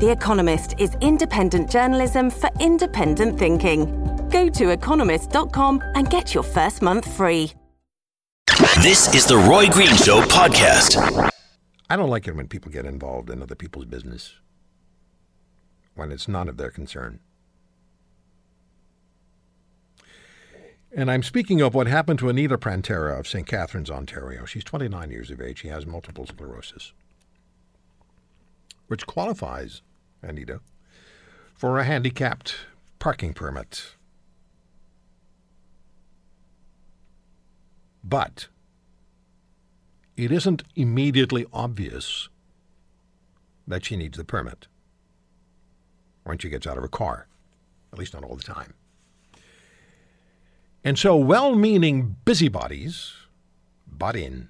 The Economist is independent journalism for independent thinking. Go to economist.com and get your first month free. This is the Roy Green Show podcast. I don't like it when people get involved in other people's business when it's none of their concern. And I'm speaking of what happened to Anita Prantera of St. Catharines, Ontario. She's 29 years of age. She has multiple sclerosis, which qualifies Anita, for a handicapped parking permit. But it isn't immediately obvious that she needs the permit when she gets out of her car, at least not all the time. And so well meaning busybodies butt in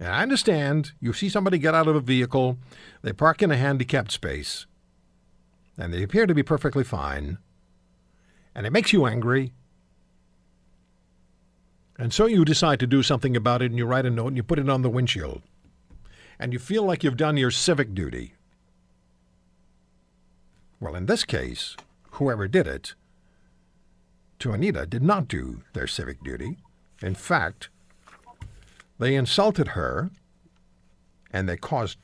and I understand you see somebody get out of a vehicle, they park in a handicapped space, and they appear to be perfectly fine, and it makes you angry. And so you decide to do something about it, and you write a note and you put it on the windshield. And you feel like you've done your civic duty. Well, in this case, whoever did it to Anita did not do their civic duty. In fact, they insulted her and they caused.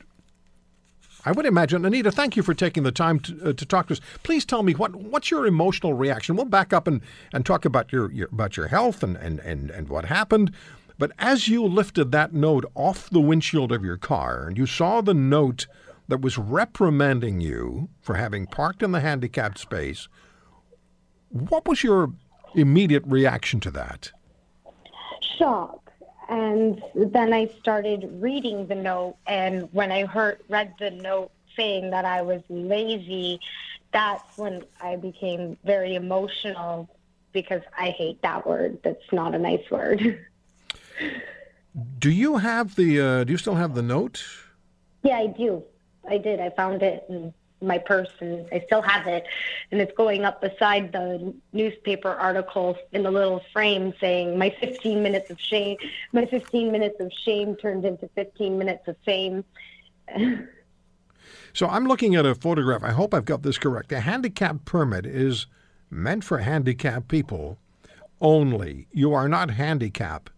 I would imagine, Anita, thank you for taking the time to, uh, to talk to us. Please tell me what what's your emotional reaction. We'll back up and, and talk about your, your about your health and, and, and, and what happened. But as you lifted that note off the windshield of your car and you saw the note that was reprimanding you for having parked in the handicapped space, what was your immediate reaction to that? Shock. And then I started reading the note, and when I heard read the note saying that I was lazy, that's when I became very emotional because I hate that word. That's not a nice word. do you have the? Uh, do you still have the note? Yeah, I do. I did. I found it. And my purse and I still have it. And it's going up beside the newspaper article in the little frame saying my 15 minutes of shame my 15 minutes of shame turned into 15 minutes of fame. So I'm looking at a photograph. I hope I've got this correct. A handicap permit is meant for handicapped people only. You are not handicapped.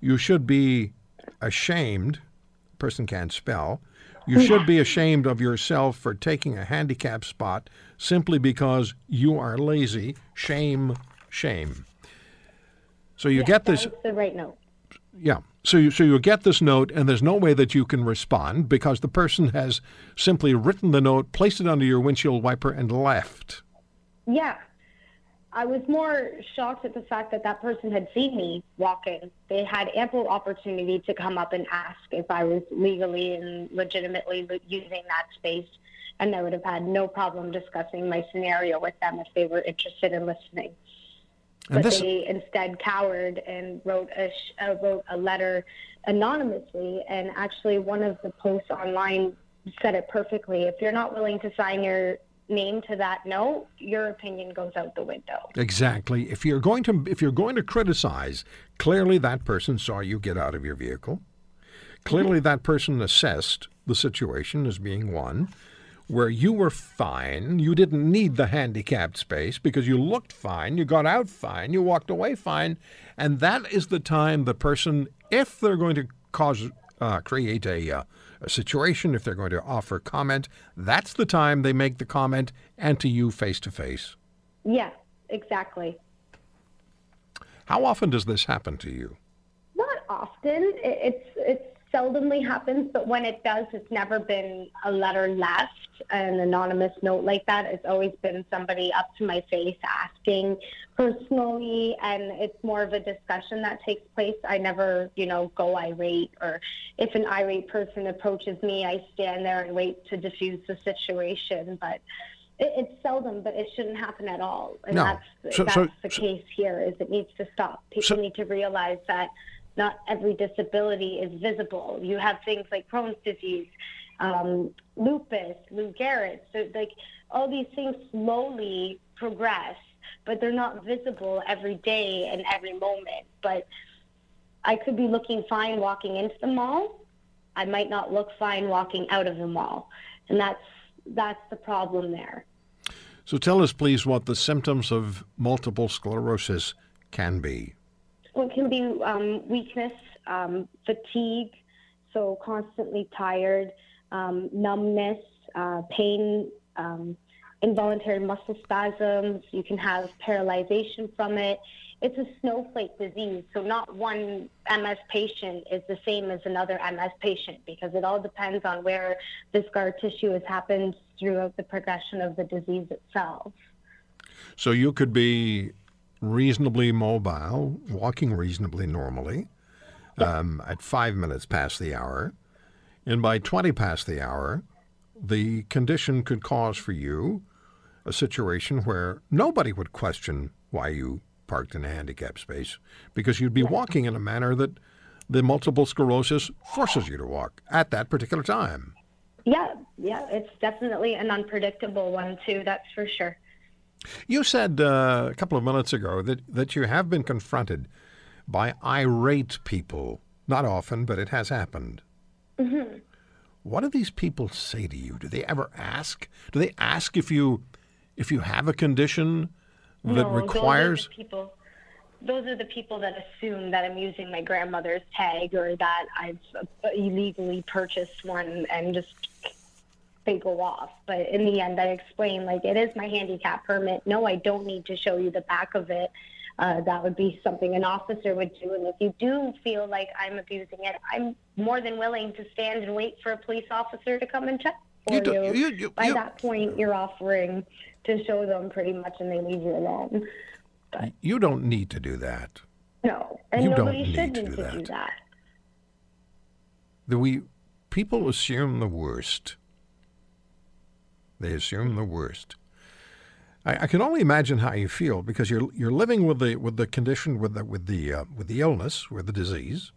You should be ashamed. Person can't spell you should be ashamed of yourself for taking a handicap spot simply because you are lazy. Shame, shame. So you yes, get this. the right note. Yeah. So you, so you get this note, and there's no way that you can respond because the person has simply written the note, placed it under your windshield wiper, and left. Yeah. I was more shocked at the fact that that person had seen me walking. They had ample opportunity to come up and ask if I was legally and legitimately using that space, and I would have had no problem discussing my scenario with them if they were interested in listening. And but this... they instead cowered and wrote a uh, wrote a letter anonymously. And actually, one of the posts online said it perfectly. If you're not willing to sign your name to that note, your opinion goes out the window. Exactly. If you're going to if you're going to criticize, clearly that person saw you get out of your vehicle. Clearly that person assessed the situation as being one where you were fine, you didn't need the handicapped space because you looked fine, you got out fine, you walked away fine, and that is the time the person if they're going to cause uh, create a uh, a situation, if they're going to offer comment, that's the time they make the comment and to you face to face. Yes, exactly. How often does this happen to you? Not often. It's it's seldomly happens, but when it does, it's never been a letter left, an anonymous note like that. It's always been somebody up to my face asking personally, and it's more of a discussion that takes place. I never, you know, go irate, or if an irate person approaches me, I stand there and wait to diffuse the situation. But it, it's seldom, but it shouldn't happen at all. And No. that's So- that's so- the so- case here. Is it needs to stop. People need to realize that not every disability is visible. You have things like Crohn's disease, um, lupus, Lou Gehrig's. So, like all these things slowly progress, but they're not visible every day and every moment. But I could be looking fine walking into the mall. I might not look fine walking out of the mall, and that's that's the problem there. So tell us, please, what the symptoms of multiple sclerosis can be. It can be um, weakness, um, fatigue, so constantly tired, um, numbness, uh, pain, um, involuntary muscle spasms. You can have paralyzation from it. It's a snowflake disease, so not one MS patient is the same as another MS patient because it all depends on where the scar tissue has happened throughout the progression of the disease itself. So you could be reasonably mobile, walking reasonably normally, um, at five minutes past the hour, and by 20 past the hour, the condition could cause for you a situation where nobody would question why you parked in a handicap space because you'd be walking in a manner that the multiple sclerosis forces you to walk at that particular time. Yeah, yeah, it's definitely an unpredictable one too. That's for sure. You said uh, a couple of minutes ago that, that you have been confronted by irate people. Not often, but it has happened. Mm-hmm. What do these people say to you? Do they ever ask? Do they ask if you if you have a condition that No, requires? Those are the people. Those are the people that assume that I'm using my grandmother's tag or that I've illegally purchased one and just they go off. But in the end, I explain like it is my handicap permit. No, I don't need to show you the back of it. Uh, that would be something an officer would do. And if you do feel like I'm abusing it, I'm more than willing to stand and wait for a police officer to come and check for You you. do- you- you- By that point, you're offering to show them pretty much, and they leave you alone. You don't need to do that. No, and You don't nobody need to need do to that. do that. The we people assume the worst. They assume the worst. I, I can only imagine how you feel because you're you're living with the with the condition with the with the uh, with the illness with the disease.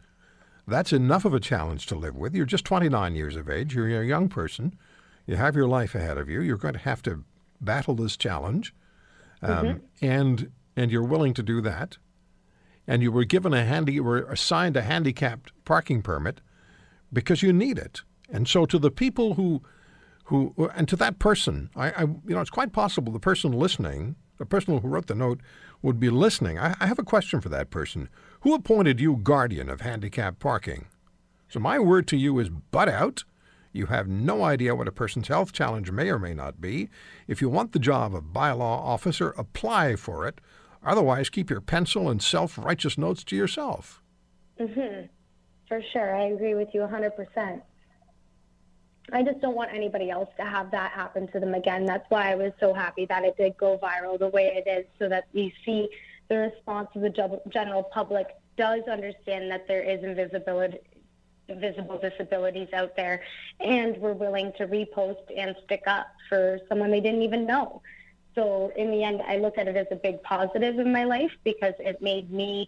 That's enough of a challenge to live with. You're just 29 years of age. You're a young person. You have your life ahead of you. You're going to have to battle this challenge, um, and and you're willing to do that. And you were given a handy, you were assigned a handicapped parking permit because you need it. And so to the people who, who, and to that person, I, I you know, it's quite possible the person listening, the person who wrote the note, would be listening. I, I have a question for that person. Who appointed you guardian of handicapped parking? So my word to you is butt out. You have no idea what a person's health challenge may or may not be. If you want the job of bylaw officer, apply for it. Otherwise, keep your pencil and self-righteous notes to yourself. Mm-hmm. For sure, I agree with you 100%. I just don't want anybody else to have that happen to them again. That's why I was so happy that it did go viral the way it is, so that you see the response of the gen- public does understand that there is invisibility, invisible disabilities out there, and we're willing to repost and stick up for someone they didn't even know. So in the end, I look at it as a big positive in my life because it made me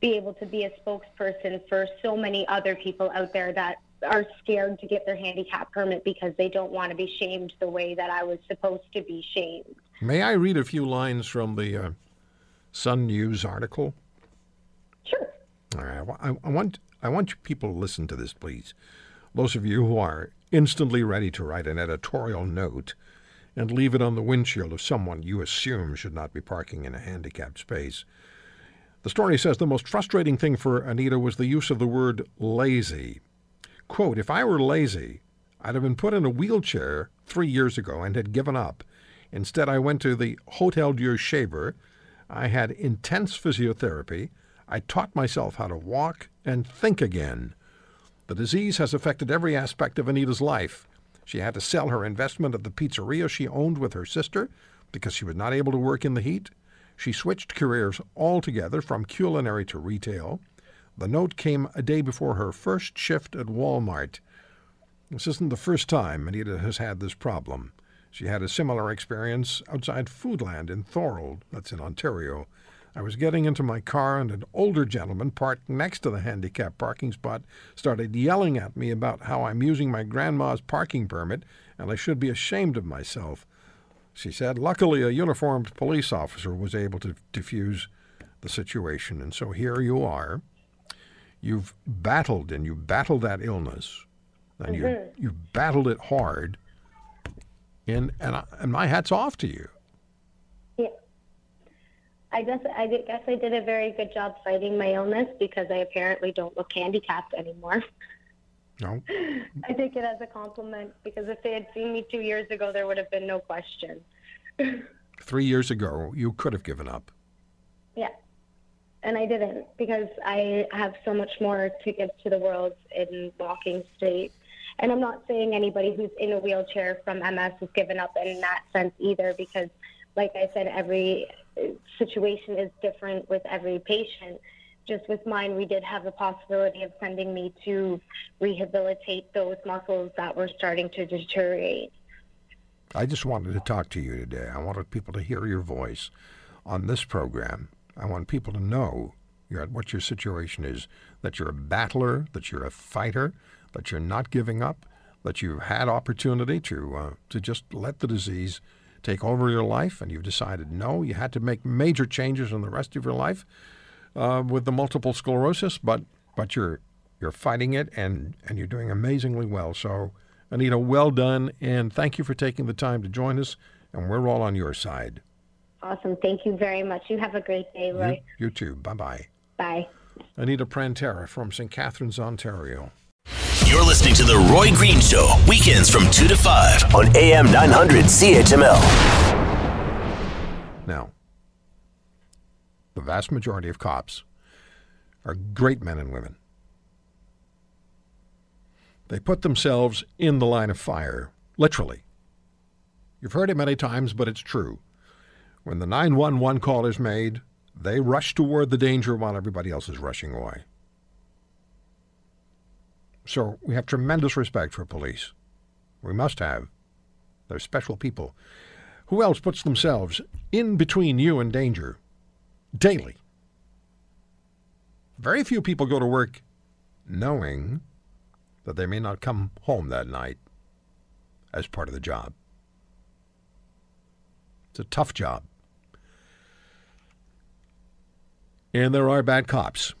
be able to be a spokesperson for so many other people out there that are scared to get their handicap permit because they don't want to be shamed the way that I was supposed to be shamed. May I read a few lines from the uh, Sun News article? Sure. All right, I, I, I want I want you people to listen to this, please. Those of you who are instantly ready to write an editorial note and leave it on the windshield of someone you assume should not be parking in a handicapped space. The story says the most frustrating thing for Anita was the use of the word lazy. Quote, if I were lazy, I'd have been put in a wheelchair three years ago and had given up. Instead, I went to the Hotel Dieu Shaver. I had intense physiotherapy. I taught myself how to walk and think again. The disease has affected every aspect of Anita's life. She had to sell her investment at the pizzeria she owned with her sister because she was not able to work in the heat. She switched careers altogether from culinary to retail. The note came a day before her first shift at Walmart. This isn't the first time Anita has had this problem. She had a similar experience outside Foodland in Thorold, that's in Ontario. I was getting into my car, and an older gentleman parked next to the handicapped parking spot started yelling at me about how I'm using my grandma's parking permit and I should be ashamed of myself. She said, luckily, a uniformed police officer was able to defuse the situation, and so here you are. You've battled and you battled that illness, and you mm-hmm. you've battled it hard. And and I, and my hat's off to you. Yeah. I guess I guess I did a very good job fighting my illness because I apparently don't look handicapped anymore. No, I take it as a compliment because if they had seen me two years ago, there would have been no question. three years ago you could have given up. And I didn't because I have so much more to give to the world in walking straight. And I'm not saying anybody who's in a wheelchair from MS has given up in that sense either because, like I said, every situation is different with every patient. Just with mine, we did have the possibility of sending me to rehabilitate those muscles that were starting to deteriorate. I just wanted to talk to you today. I wanted people to hear your voice on this program. I want people to know what your situation is that you're a battler, that you're a fighter, that you're not giving up, that you've had opportunity to, uh, to just let the disease take over your life, and you've decided no, you had to make major changes in the rest of your life uh, with the multiple sclerosis, but, but you're, you're fighting it and, and you're doing amazingly well. So, Anita, well done, and thank you for taking the time to join us, and we're all on your side. Awesome. Thank you very much. You have a great day, You, Roy. you too. Bye bye. Bye. Anita Prantera from St. Catharines, Ontario. You're listening to The Roy Green Show, weekends from 2 to 5 on AM 900 CHML. Now, the vast majority of cops are great men and women. They put themselves in the line of fire, literally. You've heard it many times, but it's true. When the 911 call is made, they rush toward the danger while everybody else is rushing away. So we have tremendous respect for police. We must have. They're special people. Who else puts themselves in between you and danger daily? Very few people go to work knowing that they may not come home that night as part of the job. It's a tough job. And there are bad cops.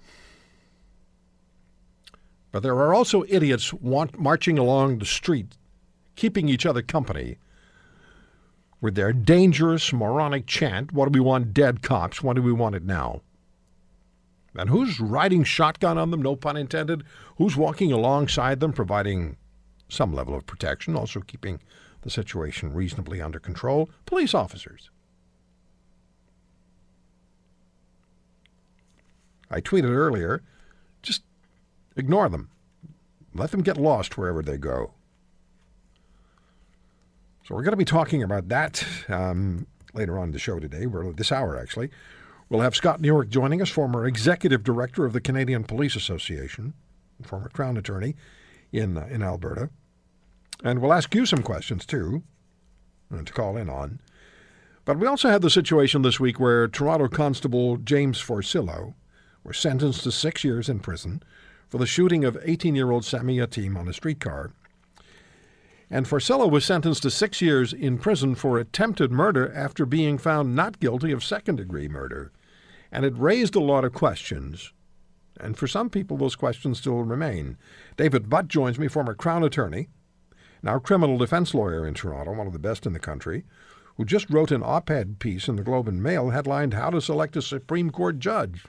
But there are also idiots want, marching along the street, keeping each other company with their dangerous, moronic chant, What do we want dead cops? When do we want it now? And who's riding shotgun on them, no pun intended? Who's walking alongside them, providing some level of protection, also keeping the situation reasonably under control? Police officers. I tweeted earlier just ignore them. Let them get lost wherever they go. So we're going to be talking about that um, later on in the show today, or this hour actually. We'll have Scott Newark joining us, former executive director of the Canadian Police Association, former Crown attorney in uh, in Alberta, and we'll ask you some questions too, uh, to call in on. But we also had the situation this week where Toronto Constable James Forcillo was sentenced to six years in prison for the shooting of 18-year-old Sammy Yatim on a streetcar. And Forcillo was sentenced to six years in prison for attempted murder after being found not guilty of second degree murder. And it raised a lot of questions. And for some people, those questions still remain. David Butt joins me, former Crown attorney, now criminal defense lawyer in Toronto, one of the best in the country, who just wrote an op ed piece in the Globe and Mail headlined How to Select a Supreme Court Judge.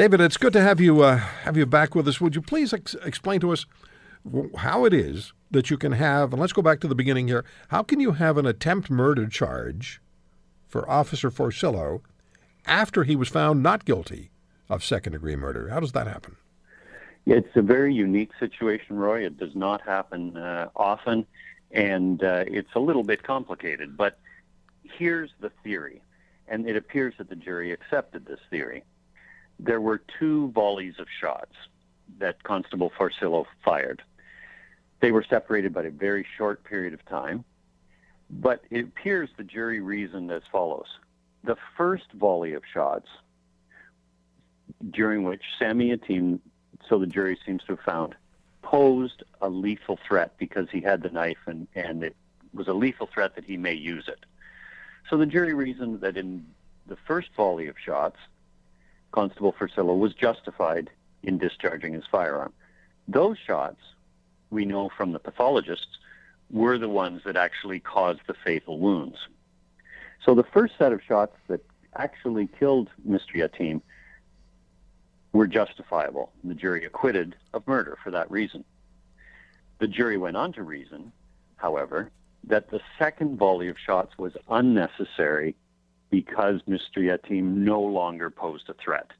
David, it's good to have you uh, have you back with us. Would you please ex- explain to us how it is that you can have, and let's go back to the beginning here. How can you have an attempt murder charge for Officer Forcillo after he was found not guilty of second degree murder? How does that happen? It's a very unique situation, Roy. It does not happen uh, often, and uh, it's a little bit complicated. But here's the theory, and it appears that the jury accepted this theory. There were two volleys of shots that Constable Forcillo fired. They were separated by a very short period of time, but it appears the jury reasoned as follows. The first volley of shots, during which Sammy Yatim, so the jury seems to have found, posed a lethal threat because he had the knife and, and it was a lethal threat that he may use it. So the jury reasoned that in the first volley of shots, Constable Forcillo was justified in discharging his firearm. Those shots, we know from the pathologists, were the ones that actually caused the fatal wounds. So the first set of shots that actually killed Mr. Yatim were justifiable. The jury acquitted of murder for that reason. The jury went on to reason, however, that the second volley of shots was unnecessary because Mr. Yatim no longer posed a threat.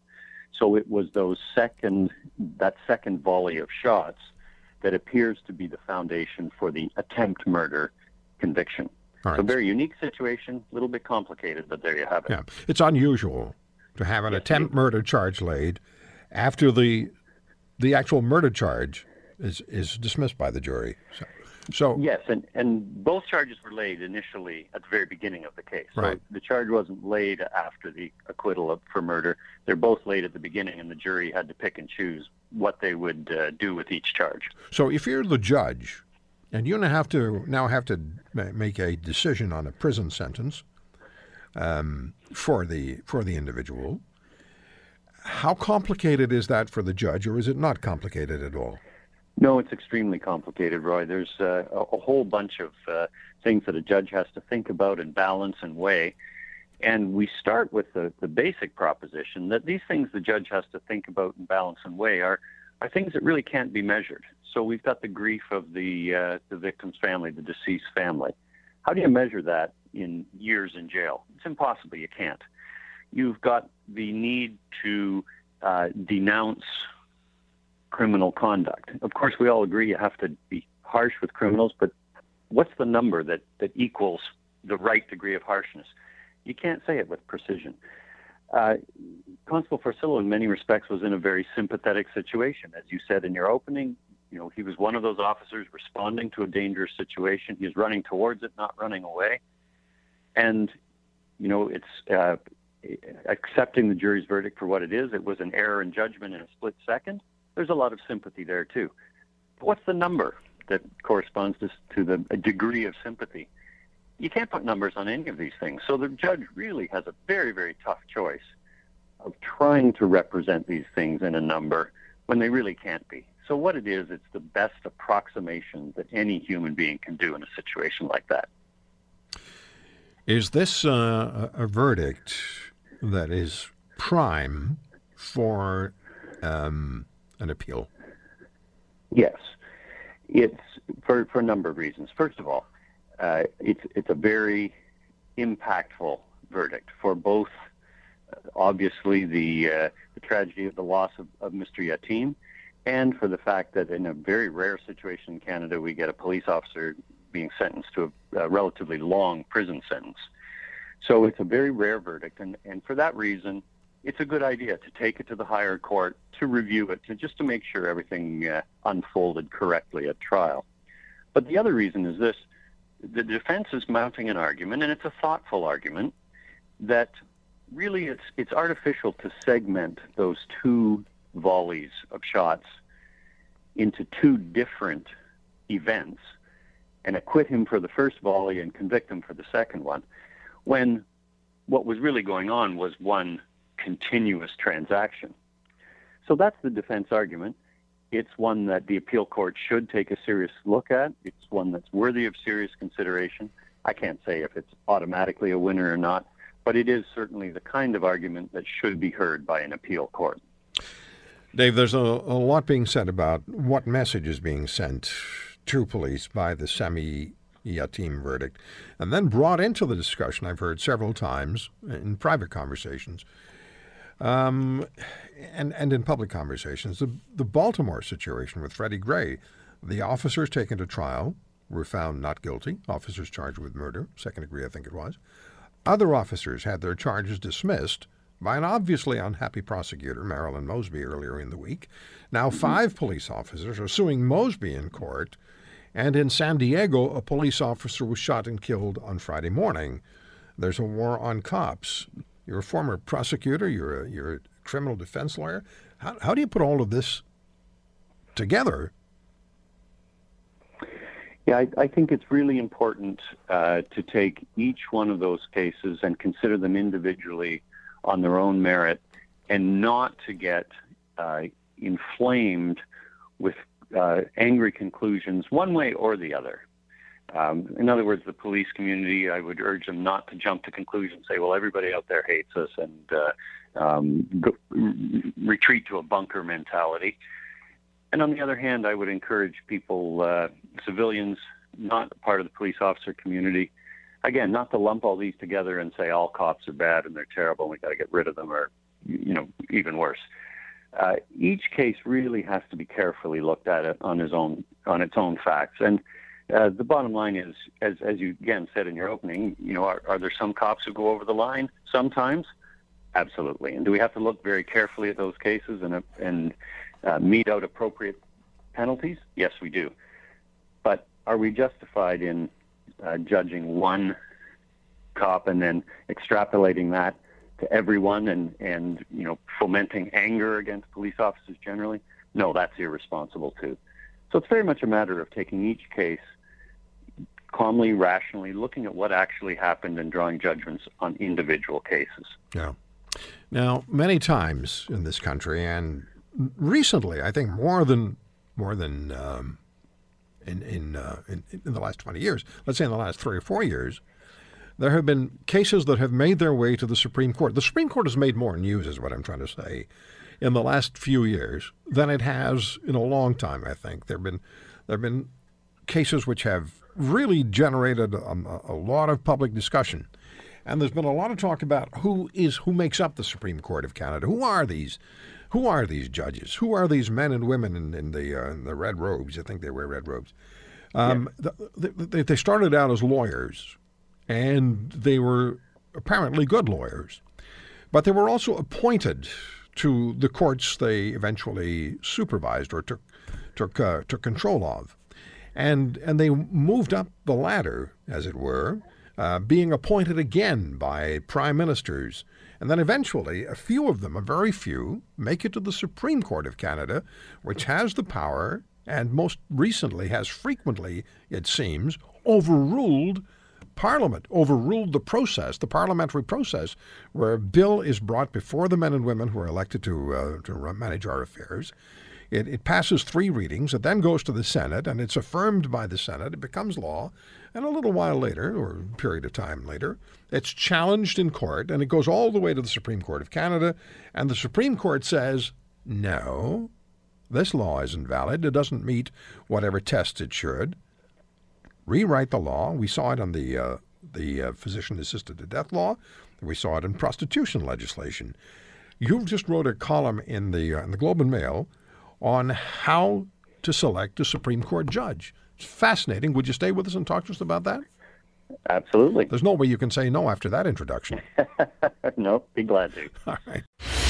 So it was those second that second volley of shots that appears to be the foundation for the attempt murder conviction. All So very unique situation, a little bit complicated, but there you have it. Yeah, it's unusual to have an attempt murder charge laid after the the actual murder charge is is dismissed by the jury. So, so Yes, and, and both charges were laid initially at the very beginning of the case. So Right. the charge wasn't laid after the acquittal of, for murder. They're both laid at the beginning, and the jury had to pick and choose what they would uh, do with each charge. so if you're the judge, and you now have to now have to make a decision on a prison sentence um, for the for the individual, how complicated is that for the judge, or is it not complicated at all? No, it's extremely complicated, Roy. There's uh, a, whole bunch of uh, things that a judge has to think about and balance and weigh. And we start with the, the basic proposition that these things the judge has to think about and balance and weigh are, are things that really can't be measured. So we've got the grief of the, uh, the victim's family, the deceased family. How do you measure that in years in jail? It's impossible. You can't. You've got the need to uh, denounce criminal conduct. Of course, we all agree you have to be harsh with criminals, but what's the number that, that equals the right degree of harshness? You can't say it with precision. Uh, Constable Forcillo, in many respects, was in a very sympathetic situation. As you said in your opening, you know, he was one of those officers responding to a dangerous situation. He was running towards it, not running away. And, you know, it's uh, accepting the jury's verdict for what it is. It was an error in judgment in a split second. There's a lot of sympathy there, too. But what's the number that corresponds to, to the degree of sympathy? You can't put numbers on any of these things. So the judge really has a very, very tough choice of trying to represent these things in a number when they really can't be. So what it is, it's the best approximation that any human being can do in a situation like that. Is this uh, a a verdict that is prime for um, an appeal? Yes, it's for for a number of reasons. First of all, uh, it's it's a very impactful verdict for both, uh, obviously the uh, the tragedy of the loss of, of Mr. Yatim, and for the fact that in a very rare situation in Canada, we get a police officer being sentenced to a, a relatively long prison sentence. So it's a very rare verdict, and, and for that reason, it's a good idea to take it to the higher court to review it, to just to make sure everything uh, unfolded correctly at trial. But the other reason is this: the defense is mounting an argument, and it's a thoughtful argument that really it's it's artificial to segment those two volleys of shots into two different events and acquit him for the first volley and convict him for the second one when what was really going on was one continuous transaction. So that's the defense argument. It's one that the appeal court should take a serious look at. It's one that's worthy of serious consideration. I can't say if it's automatically a winner or not, but it is certainly the kind of argument that should be heard by an appeal court. Dave, there's a, a lot being said about what message is being sent to police by the Sammy Yatim verdict, and then brought into the discussion, I've heard several times in private conversations, Um, and, and in public conversations, the, the Baltimore situation with Freddie Gray, the officers taken to trial were found not guilty, officers charged with murder, second degree, I think it was. Other officers had their charges dismissed by an obviously unhappy prosecutor, Marilyn Mosby, earlier in the week. Now, five police officers are suing Mosby in court, and in San Diego, a police officer was shot and killed on Friday morning. There's a war on cops. You're a former prosecutor, you're a, you're a criminal defense lawyer. How, how do you put all of this together? Yeah, I, I think it's really important uh, to take each one of those cases and consider them individually on their own merit and not to get uh, inflamed with uh, angry conclusions one way or the other. Um, in other words, the police community, I would urge them not to jump to conclusions, say, well, everybody out there hates us, and uh, um, go, retreat to a bunker mentality. And on the other hand, I would encourage people, uh, civilians, not part of the police officer community, again, not to lump all these together and say all cops are bad and they're terrible and we got to get rid of them, or you know, even worse. Uh, each case really has to be carefully looked at on his own on its own facts. And uh, the bottom line is, as as you again said in your opening, you know, are, are there some cops who go over the line? Sometimes, absolutely. And do we have to look very carefully at those cases and and uh, mete out appropriate penalties? Yes, we do. But are we justified in uh, judging one cop and then extrapolating that to everyone and, and you know fomenting anger against police officers generally? No, that's irresponsible too. So it's very much a matter of taking each case calmly, rationally, looking at what actually happened and drawing judgments on individual cases. Yeah. Now, many times in this country, and recently, I think more than more than um, in in, uh, in, in the last twenty years, let's say in the last three or four years, there have been cases that have made their way to the Supreme Court. The Supreme Court has made more news, is what I'm trying to say, in the last few years than it has in a long time. I think there have been there have been cases which have really generated a, a lot of public discussion. And there's been a lot of talk about who is who makes up the Supreme Court of Canada. Who are these who are these judges? Who are these men and women in, in the uh, in the red robes? I think they wear red robes. Um, yeah. they, they started out as lawyers, and they were apparently good lawyers, but they were also appointed to the courts they eventually supervised or took took uh, took control of, and and they moved up the ladder, as it were, uh, being appointed again by prime ministers and then eventually, a few of them, a very few, make it to the Supreme Court of Canada, which has the power and most recently has frequently, it seems, overruled Parliament, overruled the process, the parliamentary process, where a bill is brought before the men and women who are elected to, uh, to manage our affairs. It, it passes three readings. It then goes to the Senate, and it's affirmed by the Senate. It becomes law. And a little while later, or a period of time later, it's challenged in court, and it goes all the way to the Supreme Court of Canada. And the Supreme Court says, no, this law isn't valid. It doesn't meet whatever test it should. Rewrite the law. We saw it on the uh, the uh, physician-assisted to death law. We saw it in prostitution legislation. You just wrote a column in the uh, in the Globe and Mail on how to select a Supreme Court judge. It's fascinating. Would you stay with us and talk to us about that? Absolutely. There's no way you can say no after that introduction. no, be glad to. All right.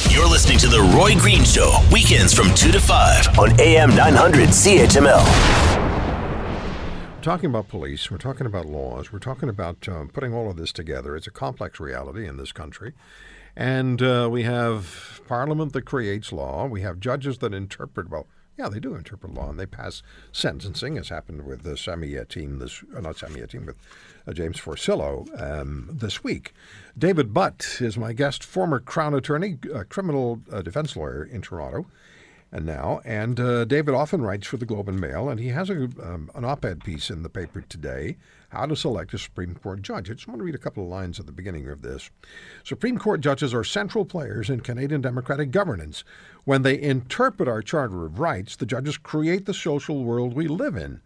You're listening to The Roy Green Show, weekends from 2 to 5 on AM 900 CHML. We're talking about police, we're talking about laws, we're talking about um, putting all of this together. It's a complex reality in this country. And uh, we have Parliament that creates law, we have judges that interpret, well, yeah, they do interpret law, and they pass sentencing, as happened with the Sami team this uh, not Sami team, with uh, James Forcillo um, this week. David Butt is my guest, former Crown attorney, uh, criminal uh, defense lawyer in Toronto, and now. And uh, David often writes for the Globe and Mail, and he has a, um, an op-ed piece in the paper today how to select a Supreme Court judge. I just want to read a couple of lines at the beginning of this. Supreme Court judges are central players in Canadian democratic governance. When they interpret our Charter of Rights, the judges create the social world we live in.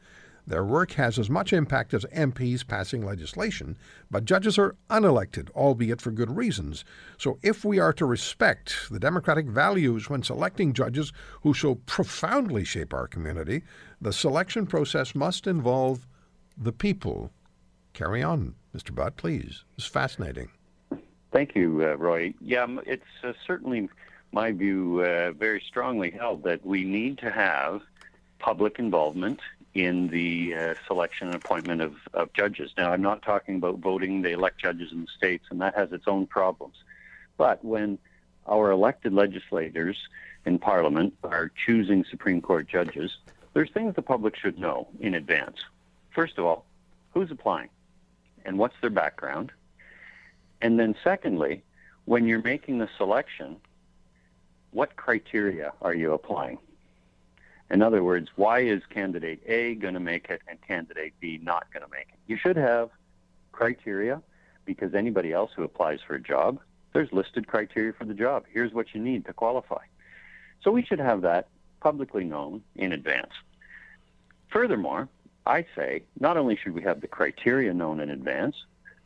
Their work has as much impact as MPs passing legislation, but judges are unelected, albeit for good reasons. So if we are to respect the democratic values when selecting judges who so profoundly shape our community, the selection process must involve the people. Carry on, Mr. Butt, please. It's fascinating. Thank you, uh, Roy. Yeah, it's uh, certainly my view, uh, very strongly held, that we need to have public involvement in the uh, selection and appointment of, of judges. Now, I'm not talking about voting. They elect judges in the states, and that has its own problems. But when our elected legislators in Parliament are choosing Supreme Court judges, there's things the public should know in advance. First of all, who's applying and what's their background? And then, secondly, when you're making the selection, what criteria are you applying? In other words, why is candidate A going to make it and candidate B not going to make it? You should have criteria because anybody else who applies for a job, there's listed criteria for the job. Here's what you need to qualify. So we should have that publicly known in advance. Furthermore, I say not only should we have the criteria known in advance,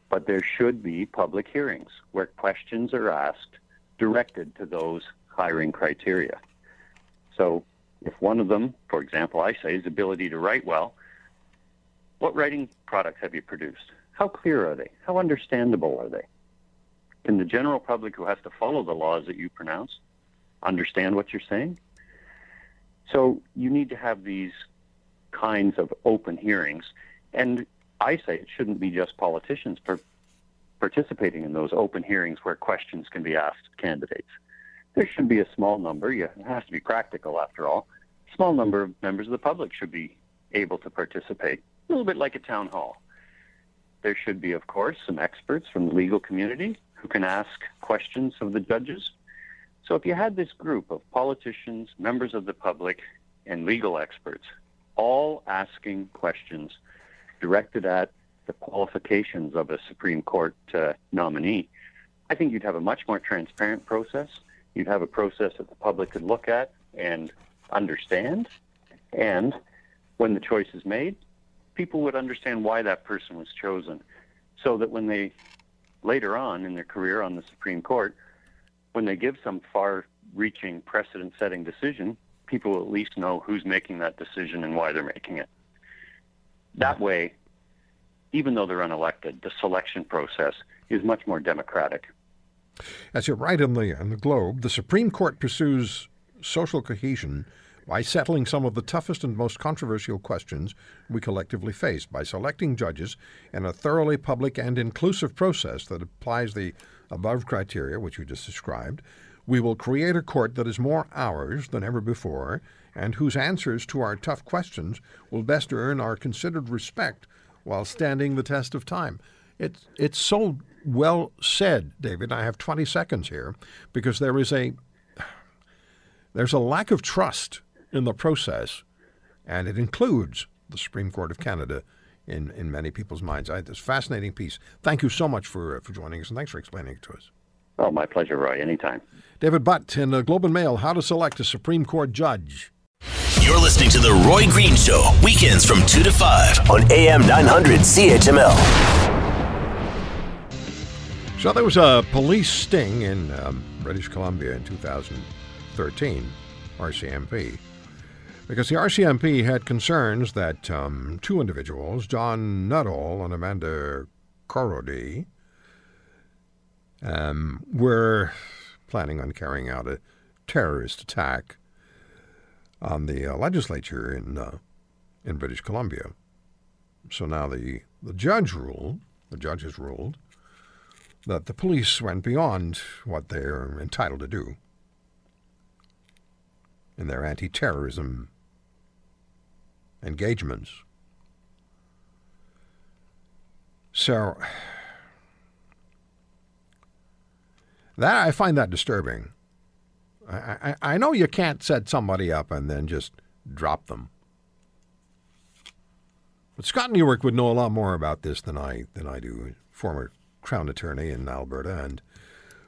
but there should be public hearings where questions are asked directed to those hiring criteria. So if one of them, for example, I say is ability to write well, what writing products have you produced? How clear are they? How understandable are they? Can the general public who has to follow the laws that you pronounce understand what you're saying? So you need to have these kinds of open hearings. And I say it shouldn't be just politicians per- participating in those open hearings where questions can be asked candidates there should be a small number. It has to be practical after all. Small number of members of the public should be able to participate, a little bit like a town hall. There should be, of course, some experts from the legal community who can ask questions of the judges. So if you had this group of politicians, members of the public, and legal experts all asking questions directed at the qualifications of a Supreme Court uh, nominee, I think you'd have a much more transparent process you'd have a process that the public could look at and understand. And when the choice is made, people would understand why that person was chosen. So that when they, later on in their career on the Supreme Court, when they give some far reaching precedent setting decision, people will at least know who's making that decision and why they're making it. That way, even though they're unelected, the selection process is much more democratic. As you write in the, in the Globe, the Supreme Court pursues social cohesion by settling some of the toughest and most controversial questions we collectively face by selecting judges in a thoroughly public and inclusive process that applies the above criteria, which you just described. We will create a court that is more ours than ever before and whose answers to our tough questions will best earn our considered respect while standing the test of time. It's, it's so well said, David. I have 20 seconds here because there is a there's a lack of trust in the process, and it includes the Supreme Court of Canada in, in many people's minds. I had this fascinating piece. Thank you so much for uh, for joining us, and thanks for explaining it to us. Oh, my pleasure, Roy. Anytime. David Butt in the Globe and Mail: How to select a Supreme Court judge. You're listening to the Roy Green Show weekends from two to five on AM 900 CHML. So there was a police sting in um, British Columbia in 2013, RCMP, because the RCMP had concerns that um, two individuals, John Nuttall and Amanda Korody, um, were planning on carrying out a terrorist attack on the uh, legislature in uh, in British Columbia. So now the the judge ruled, the judges ruled that the police went beyond what they're entitled to do in their anti terrorism engagements. So, that I find that disturbing. I, I, I know you can't set somebody up and then just drop them. But Scott Newark would know a lot more about this than I than I do. Former Crown Attorney in Alberta and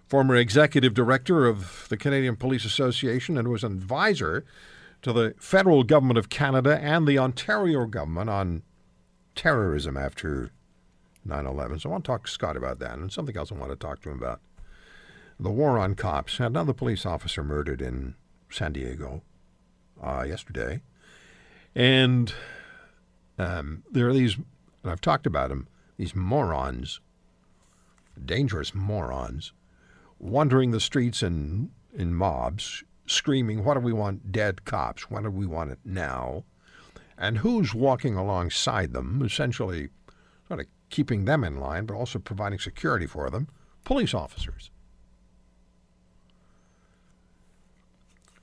former executive director of the Canadian Police Association and was an advisor to the federal government of Canada and the Ontario government on terrorism after 9 11. So I want to talk to Scott about that and something else I want to talk to him about. The war on cops. had Another police officer murdered in San Diego uh, yesterday. And um, there are these, and I've talked about them, these morons, dangerous morons, wandering the streets in, in mobs, screaming, What do we want? Dead cops. What do we want it now? And who's walking alongside them, essentially sort of keeping them in line, but also providing security for them? Police officers.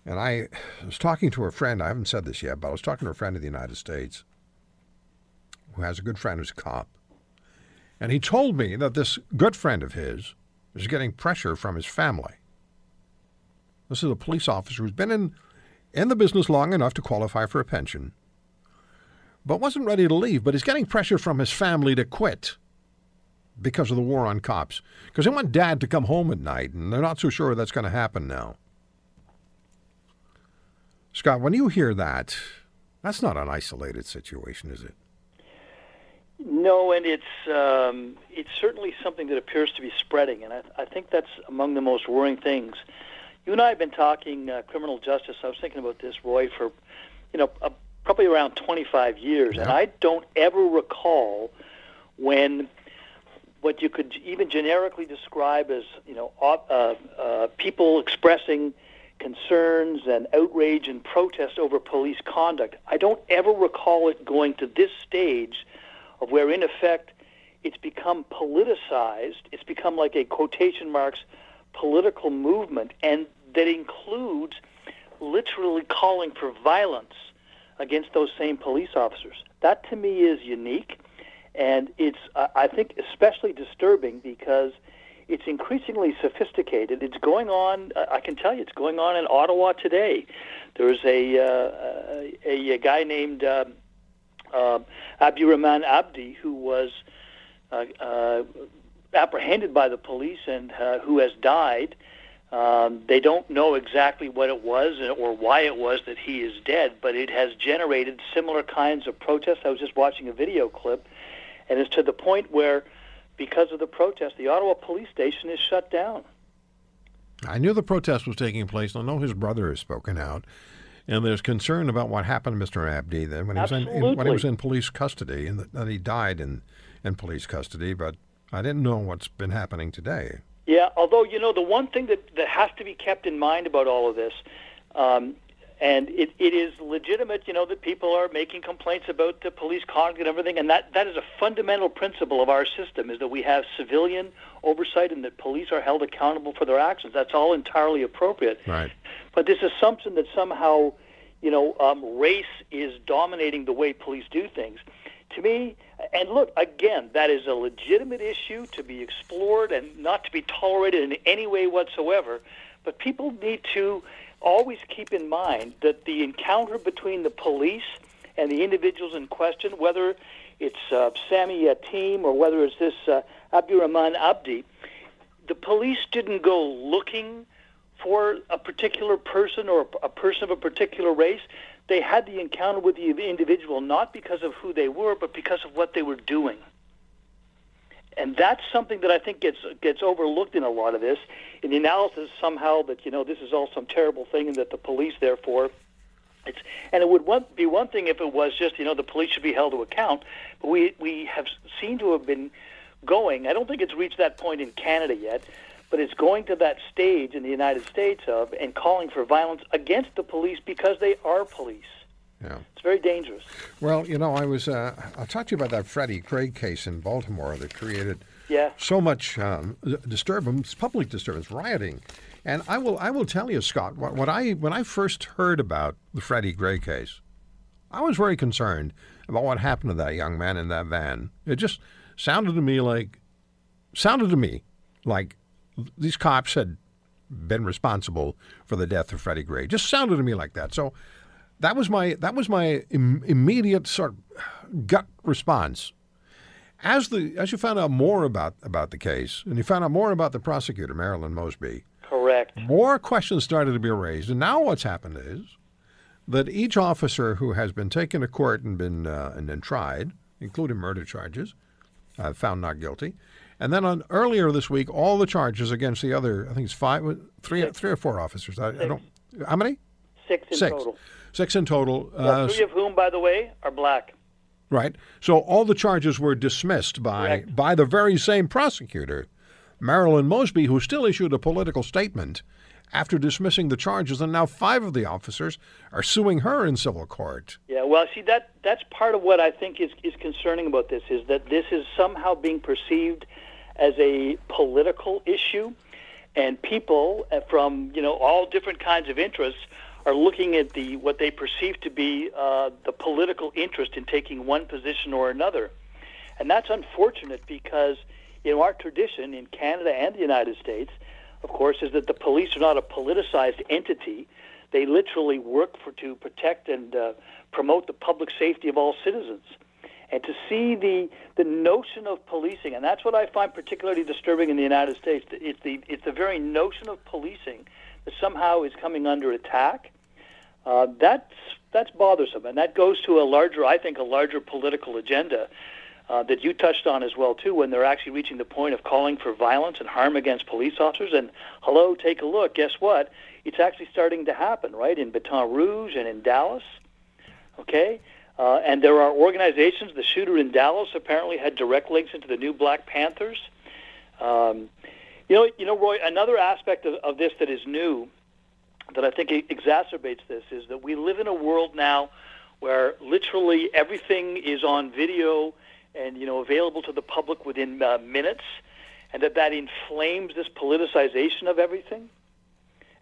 And I was talking to a friend, I haven't said this yet, but I was talking to a friend in the United States who has a good friend who's a cop. And he told me that this good friend of his is getting pressure from his family. This is a police officer who's been in, in the business long enough to qualify for a pension, but wasn't ready to leave, but he's getting pressure from his family to quit because of the war on cops. Because they want dad to come home at night, and they're not so sure that's going to happen now. Scott, when you hear that, that's not an isolated situation, is it? No, and it's um, it's certainly something that appears to be spreading, and I, I think that's among the most worrying things. You and I have been talking uh, criminal justice. I was thinking about this, Roy, for you know uh, probably around 25 years, yeah. and I don't ever recall when what you could even generically describe as you know uh, uh, people expressing concerns and outrage and protest over police conduct. I don't ever recall it going to this stage of where, in effect, it's become politicized. It's become like a quotation marks political movement, and that includes literally calling for violence against those same police officers. That to me is unique, and it's I think especially disturbing because it's increasingly sophisticated. It's going on. I can tell you, it's going on in Ottawa today. There's a uh, a, a, guy named uh, uh, Abdirahman Abdi who was uh, uh, apprehended by the police and uh, who has died. Um, they don't know exactly what it was or why it was that he is dead, but it has generated similar kinds of protests. I was just watching a video clip, and it's to the point where because of the protest, the Ottawa police station is shut down. I knew the protest was taking place. I know his brother has spoken out, and there's concern about what happened to Mr. Abdi then when he was in, in, when he was in police custody, and that he died in in police custody. But I didn't know what's been happening today. Yeah, although you know the one thing that that has to be kept in mind about all of this, um, and it, it is legitimate, you know, that people are making complaints about the police conduct and everything, and that, that is a fundamental principle of our system, is that we have civilian oversight and that police are held accountable for their actions. That's all entirely appropriate. Right. But this assumption that somehow, you know, um, race is dominating the way police do things, to me, and look, again, that is a legitimate issue to be explored and not to be tolerated in any way whatsoever, but people need to always keep in mind that the encounter between the police and the individuals in question, whether it's uh, Sammy Yatim or whether it's this uh, Abdirahman Abdi, the police didn't go looking for a particular person or a person of a particular race. They had the encounter with the individual not because of who they were, but because of what they were doing and that's something that I think gets gets overlooked in a lot of this. In the analysis, somehow that you know this is all some terrible thing, and that the police, therefore, it's and it would one, be one thing if it was just you know the police should be held to account, but we we have seen to have been going. I don't think it's reached that point in Canada yet, but it's going to that stage in the United States of and calling for violence against the police because they are police. Yeah. It's very dangerous. Well, you know, I was, uh, I'll talk to you about that Freddie Gray case in Baltimore that created yeah. so much um, disturbance, public disturbance, rioting. And I will, I will tell you, Scott, what, what I, when I first heard about the Freddie Gray case, I was very concerned about what happened to that young man in that van. It just sounded to me like, sounded to me like these cops had been responsible for the death of Freddie Gray. Just sounded to me like that. So that was my that was my Im- immediate sort of gut response. As the as you found out more about about the case, and you found out more about the prosecutor Marilyn Mosby, correct, more questions started to be raised. And now what's happened is that each officer who has been taken to court and been uh, and then tried, including murder charges, uh, found not guilty, and then on earlier this week, all the charges against the other, I think it's five, three, three or four officers. I, I don't. How many? Six in Six. total. Six in total. Uh, three of whom, by the way, are black. Right. So all the charges were dismissed by Correct. by the very same prosecutor, Marilyn Mosby, who still issued a political statement after dismissing the charges, and now five of the officers are suing her in civil court. Yeah, well, see that that's part of what I think is is concerning about this is that this is somehow being perceived as a political issue, and people uh, from you know all different kinds of interests are looking at the what they perceive to be uh, the political interest in taking one position or another, and that's unfortunate because you know our tradition in Canada and the United States, of course, is that the police are not a politicized entity. They literally work for to protect and uh, promote the public safety of all citizens. And to see the the notion of policing, and that's what I find particularly disturbing in the United States. It's the it's the very notion of policing that somehow is coming under attack. Uh, that's that's bothersome, and that goes to a larger, I think, a larger political agenda uh, that you touched on as well too. When they're actually reaching the point of calling for violence and harm against police officers, and hello, take a look. Guess what? It's actually starting to happen, right, in Baton Rouge and in Dallas. Okay, uh, and there are organizations. The shooter in Dallas apparently had direct links into the new Black Panthers. Um, you know, you know, Roy. Another aspect of, of this that is new, that I think exacerbates this, is that we live in a world now where literally everything is on video and you know available to the public within uh, minutes, and that that inflames this politicization of everything.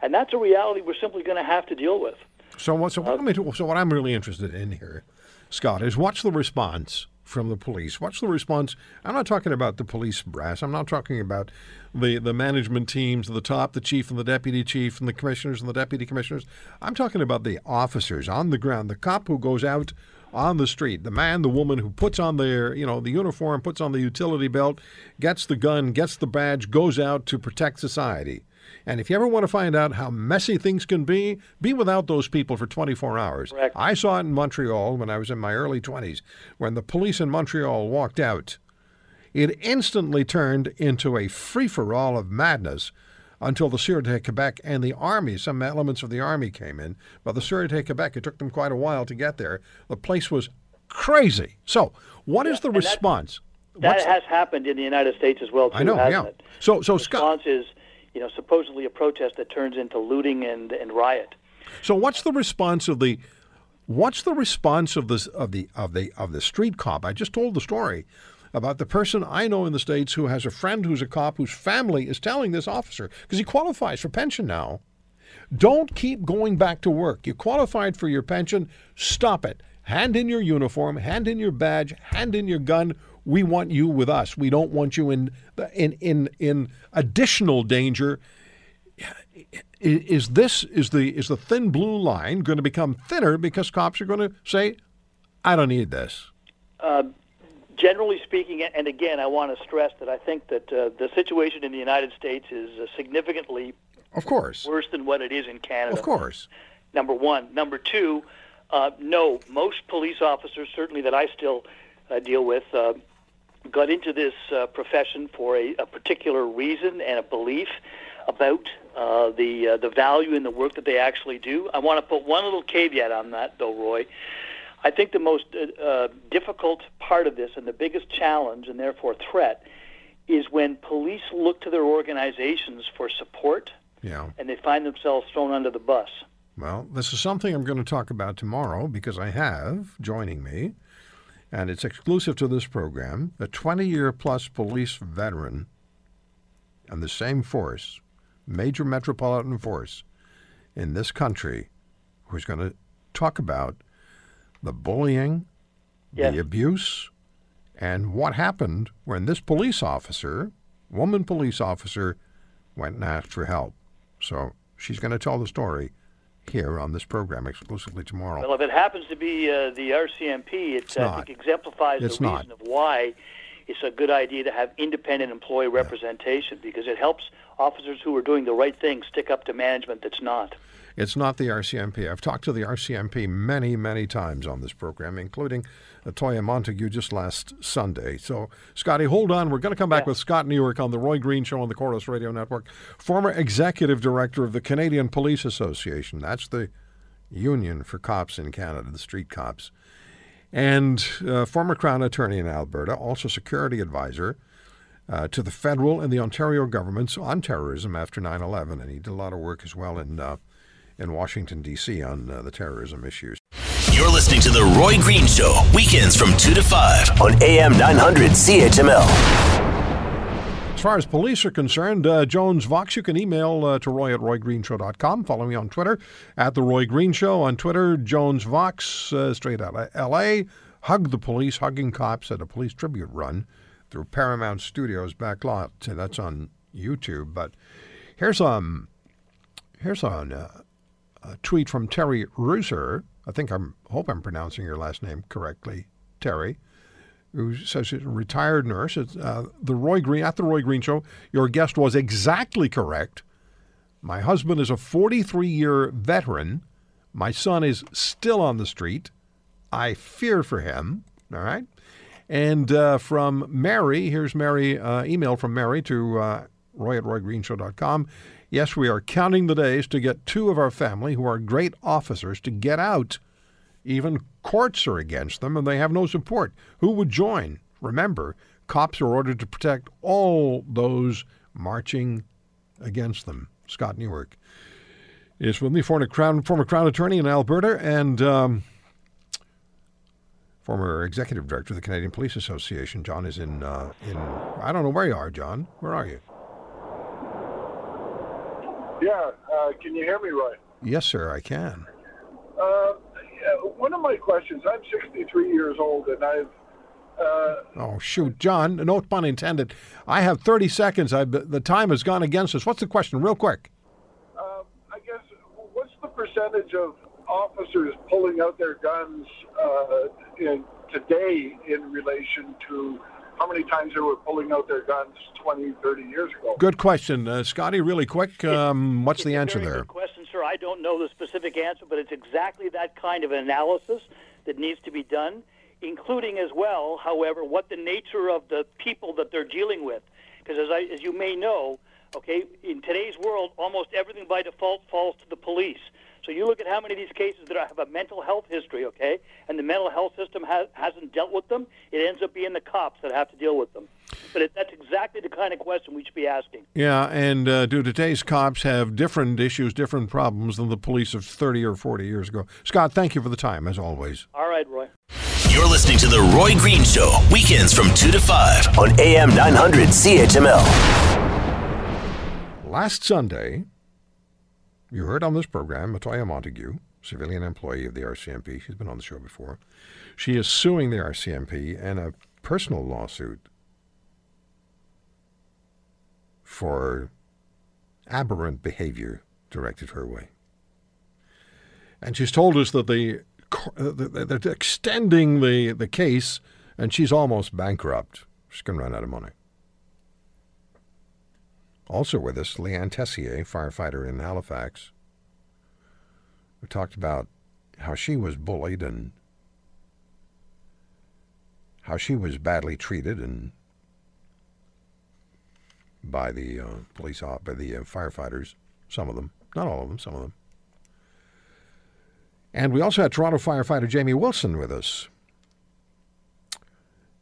And that's a reality we're simply going to have to deal with. So what? So what, I, so what I'm really interested in here, Scott, is what's the response from the police? What's the response? I'm not talking about the police brass. I'm not talking about the the management teams, at the top, the chief and the deputy chief, and the commissioners and the deputy commissioners. I'm talking about the officers on the ground, the cop who goes out on the street, the man, the woman who puts on their, you know, the uniform, puts on the utility belt, gets the gun, gets the badge, goes out to protect society. And if you ever want to find out how messy things can be, be without those people for 24 hours. Correct. I saw it in Montreal when I was in my early 20s, when the police in Montreal walked out. It instantly turned into a free for all of madness until the Sûreté Quebec and the Army, some elements of the Army came in. But the Sûreté Quebec, it took them quite a while to get there. The place was crazy. So, what is the that- response? That has happened in the United States as well too, I know, yeah. it? So, so the Scott, response is, you know, supposedly a protest that turns into looting and, and riot. So what's the response of the what's the response of the of the of the of the street cop? I just told the story about the person I know in the states who has a friend who's a cop whose family is telling this officer because he qualifies for pension now. Don't keep going back to work. You qualified for your pension. Stop it. Hand in your uniform, hand in your badge, hand in your gun. We want you with us. We don't want you in in in in additional danger is this is the is the thin blue line going to become thinner because cops are going to say, "I don't need this." Generally speaking, and again, I want to stress that I think that uh, the situation in the United States is uh, significantly Of course, worse than what it is in Canada. of course. Number one. Number two, uh, no, most police officers, certainly that I still uh, deal with, uh, got into this uh, profession for a, a particular reason and a belief about uh, the uh, the value in the work that they actually do. I want to put one little caveat on that, though, Roy. I think the most uh, uh, difficult part of this and the biggest challenge and therefore threat is when police look to their organizations for support Yeah. and they find themselves thrown under the bus. Well, this is something I'm going to talk about tomorrow because I have joining me, and it's exclusive to this program, a 20 year plus police veteran and the same force, major metropolitan force in this country, who's going to talk about the bullying, Yes. the abuse, and what happened when this police officer, woman police officer, went and asked for help. So she's going to tell the story here on this program exclusively tomorrow. Well, if it happens to be uh, the RCMP, it I not. think exemplifies It's the not. reason of why it's a good idea to have independent employee representation because it helps officers who are doing the right thing stick up to management that's not. It's not the RCMP. I've talked to the RCMP many, many times on this program, including Atoya Montague just last Sunday. So, Scotty, hold on. We're going to come back yeah. with Scott Newark on the Roy Green Show on the Corus Radio Network, former executive director of the Canadian Police Association. That's the union for cops in Canada, the street cops. And uh, former Crown Attorney in Alberta, also security advisor uh, to the federal and the Ontario governments on terrorism after 9 11. And he did a lot of work as well in, uh, in Washington, D.C. on uh, the terrorism issues. You're listening to The Roy Green Show, weekends from 2 to 5 on AM 900 CHML. As far as police are concerned, uh, Jones Vox, you can email uh, to roy at roygreenshow.com. Follow me on Twitter at The Roy Green Show. On Twitter, Jones Vox, uh, straight out of L.A. Hug the police, hugging cops at a police tribute run through Paramount Studios back lot. That's on YouTube. But here's um here's on uh, a tweet from Terry Reuser. I think I'm hope I'm pronouncing your last name correctly, Terry who says she's a retired nurse. Uh, the Roy Green at the Roy Green Show. Your guest was exactly correct. My husband is a 43 year veteran. My son is still on the street. I fear for him. All right. And uh, from Mary, here's Mary, uh, email from Mary to uh, roy at roygreenshow.com. Yes, we are counting the days to get two of our family who are great officers to get out. Even courts are against them and they have no support. Who would join? Remember, cops are ordered to protect all those marching against them. Scott Newark is with me, former Crown, former Crown Attorney in Alberta and um, former Executive Director of the Canadian Police Association. John is in, uh, in, I don't know where you are, John. Where are you? Yeah, uh, can you hear me, Roy? Yes, sir, I can. Uh, one of my questions I'm 63 years old and I've. Uh, oh, shoot. John, no pun intended. I have 30 seconds. I, the time has gone against us. What's the question, real quick? Uh, I guess, what's the percentage of officers pulling out their guns uh, in, today in relation to how many times they were pulling out their guns 20, 30 years ago? Good question. Uh, Scotty, really quick, um, what's the answer there? Good question, sir. I don't know the specific answer, but it's exactly that kind of analysis that needs to be done, including as well, however, what the nature of the people that they're dealing with. Because as, I, as you may know, okay, in today's world, almost everything by default falls to the police. So you look at how many of these cases that have a mental health history, okay, and the mental health system has, hasn't dealt with them, it ends up being the cops that have to deal with them. But it, that's exactly the kind of question we should be asking. Yeah, and uh, do today's cops have different issues, different problems than the police of 30 or 40 years ago? Scott, thank you for the time, as always. All right, Roy. You're listening to The Roy Green Show, weekends from 2 to 5 on AM 900 CHML. Last Sunday, you heard on this program Atoya Montague, civilian employee of the RCMP. She's been on the show before. She is suing the RCMP in a personal lawsuit for aberrant behavior directed her way. And she's told us that they, uh, they're extending the, the case, and she's almost bankrupt. She's going to run out of money. Also with us, Leanne Tessier, firefighter in Halifax. We talked about how she was bullied and how she was badly treated and by the uh, police by the uh, firefighters, some of them, not all of them, some of them. And we also had Toronto firefighter Jamie Wilson with us.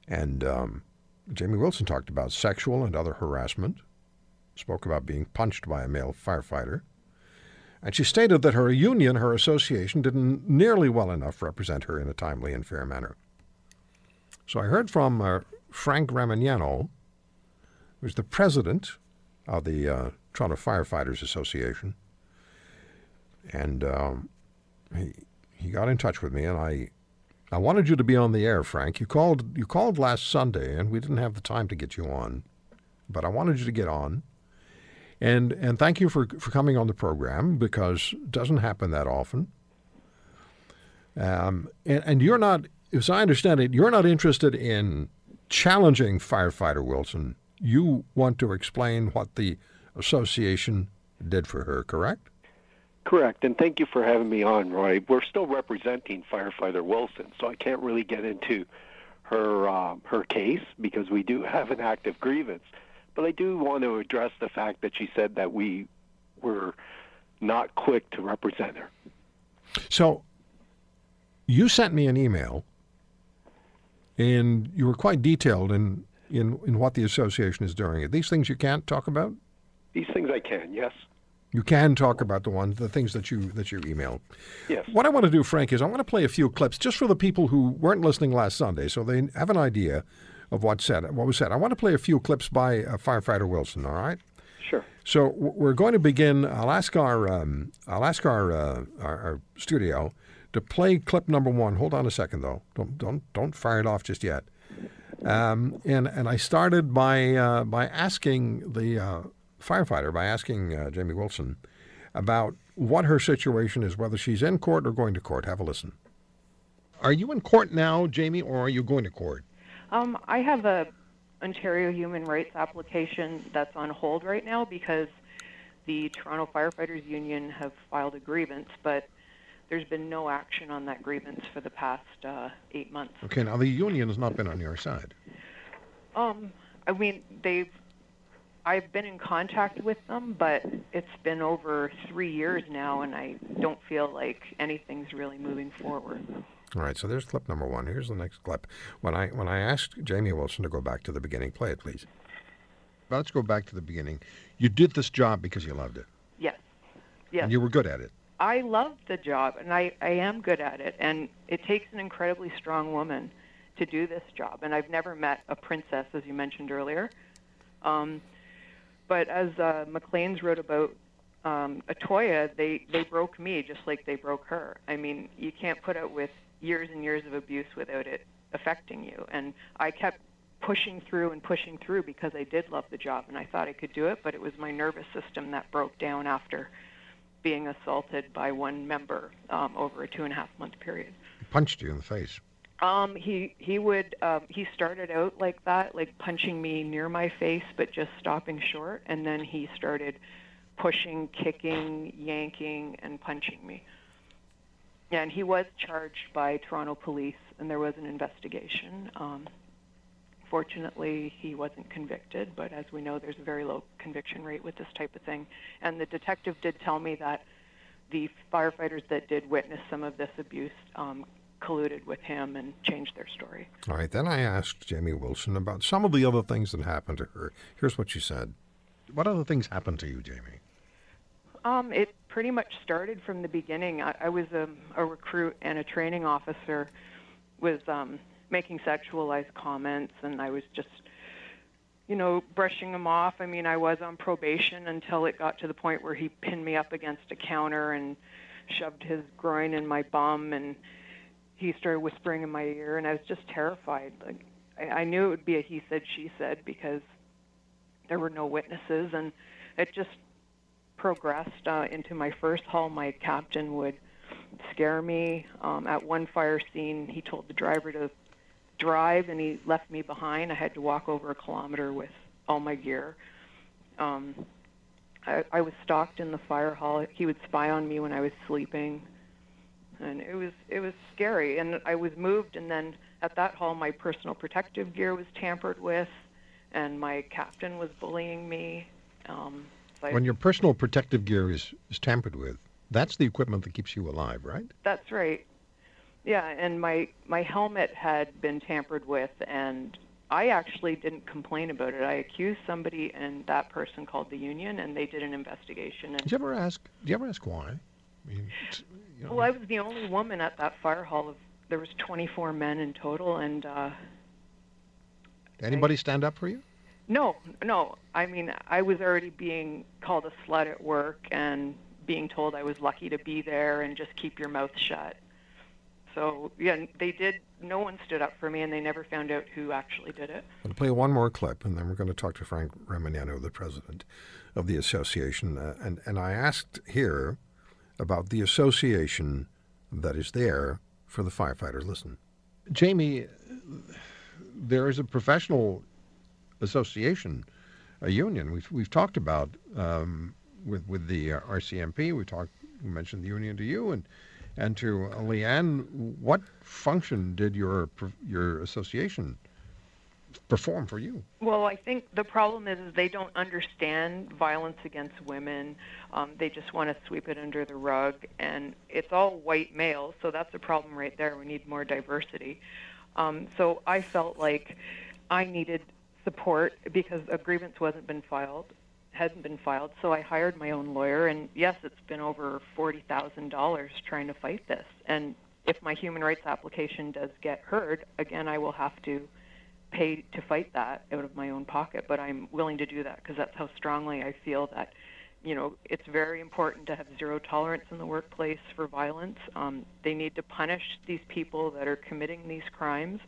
And um, Jamie Wilson talked about sexual and other harassment spoke about being punched by a male firefighter. And she stated that her union, her association, didn't nearly well enough represent her in a timely and fair manner. So I heard from uh, Frank Ramagnano, who's the president of the uh, Toronto Firefighters Association. And um, he, he got in touch with me, and I, I wanted you to be on the air, Frank. You called, you called last Sunday, and we didn't have the time to get you on. But I wanted you to get on and and thank you for for coming on the program because it doesn't happen that often. Um, and, and you're not, as I understand it, you're not interested in challenging firefighter Wilson. You want to explain what the association did for her, correct? Correct, and thank you for having me on, Roy. We're still representing firefighter Wilson, so I can't really get into her uh, her case because we do have an active grievance. But I do want to address the fact that she said that we were not quick to represent her. So you sent me an email, and you were quite detailed in, in, in what the association is doing. Are these things you can't talk about? These things I can, yes. You can talk about the ones, the things that you that you emailed. Yes. What I want to do, Frank, is I want to play a few clips just for the people who weren't listening last Sunday, so they have an idea of what said what was said. I want to play a few clips by uh, firefighter Wilson. All right. Sure. So w- we're going to begin. I'll ask our um, I'll ask our, uh, our our studio to play clip number one. Hold on a second, though. Don't don't don't fire it off just yet. Um, and and I started by uh, by asking the uh, firefighter by asking uh, Jamie Wilson about what her situation is, whether she's in court or going to court. Have a listen. Are you in court now, Jamie, or are you going to court? Um, I have a Ontario Human Rights application that's on hold right now because the Toronto Firefighters Union have filed a grievance, but there's been no action on that grievance for the past uh, eight months. Okay, now the union has not been on your side. Um, I mean, they've. I've been in contact with them, but it's been over three years now, and I don't feel like anything's really moving forward. All right, so there's clip number one. Here's the next clip. When I when I asked Jamie Wilson to go back to the beginning, play it, please. Let's go back to the beginning. You did this job because you loved it. Yes. Yes. And you were good at it. I love the job, and I, I am good at it. And it takes an incredibly strong woman to do this job. And I've never met a princess, as you mentioned earlier. Um, but as uh, Maclean's wrote about um, Atoya, they, they broke me just like they broke her. I mean, you can't put up with years and years of abuse without it affecting you. And I kept pushing through and pushing through because I did love the job and I thought I could do it, but it was my nervous system that broke down after being assaulted by one member um, over a two and a half month period. He punched you in the face. Um, he he would um, he started out like that, like punching me near my face, but just stopping short, and then he started pushing, kicking, yanking, and punching me. And he was charged by Toronto police, and there was an investigation. Um, fortunately, he wasn't convicted, but as we know, there's a very low conviction rate with this type of thing. And the detective did tell me that the firefighters that did witness some of this abuse um, colluded with him and changed their story. All right, then I asked Jamie Wilson about some of the other things that happened to her. Here's what she said. What other things happened to you, Jamie? Um, it pretty much started from the beginning. I, I was a, a recruit and a training officer, was um, making sexualized comments, and I was just, you know, brushing them off. I mean, I was on probation until it got to the point where he pinned me up against a counter and shoved his groin in my bum, and he started whispering in my ear, and I was just terrified. Like, I, I knew it would be a he said, she said because there were no witnesses, and it just progressed uh, into my first hall. My captain would scare me. Um, at one fire scene, he told the driver to drive, and he left me behind. I had to walk over a kilometer with all my gear. Um, I, I was stalked in the fire hall. He would spy on me when I was sleeping, and it was it was scary. And I was moved, and then at that hall, my personal protective gear was tampered with, and my captain was bullying me. Um, When your personal protective gear is, is tampered with, that's the equipment that keeps you alive, right? That's right. Yeah, and my my helmet had been tampered with, and I actually didn't complain about it. I accused somebody, and that person called the union, and they did an investigation. Did you ever ask? Did you ever ask why? I mean, you know, well, I was the only woman at that fire hall. Of there was 24 men in total, and uh, did anybody stand up for you? No, no. I mean, I was already being called a slut at work, and being told I was lucky to be there, and just keep your mouth shut. So yeah, they did. No one stood up for me, and they never found out who actually did it. I'm going to play one more clip, and then we're going to talk to Frank Ramagnano, the president of the association. Uh, and, and I asked here about the association that is there for the firefighters. Listen. Jamie, there is a professional association, a union. We've, we've talked about um, with, with the uh, RCMP, we talked mentioned the union to you and and to Leanne. What function did your your association perform for you? Well, I think the problem is, is they don't understand violence against women. Um, they just want to sweep it under the rug, and it's all white males, so that's a problem right there. We need more diversity. Um, so I felt like I needed support because a grievance wasn't been filed, hadn't been filed. So I hired my own lawyer, and yes, it's been over forty thousand dollars trying to fight this. And if my human rights application does get heard, again, I will have to pay to fight that out of my own pocket, but I'm willing to do that because that's how strongly I feel that, you know, it's very important to have zero tolerance in the workplace for violence. Um, they need to punish these people that are committing these crimes.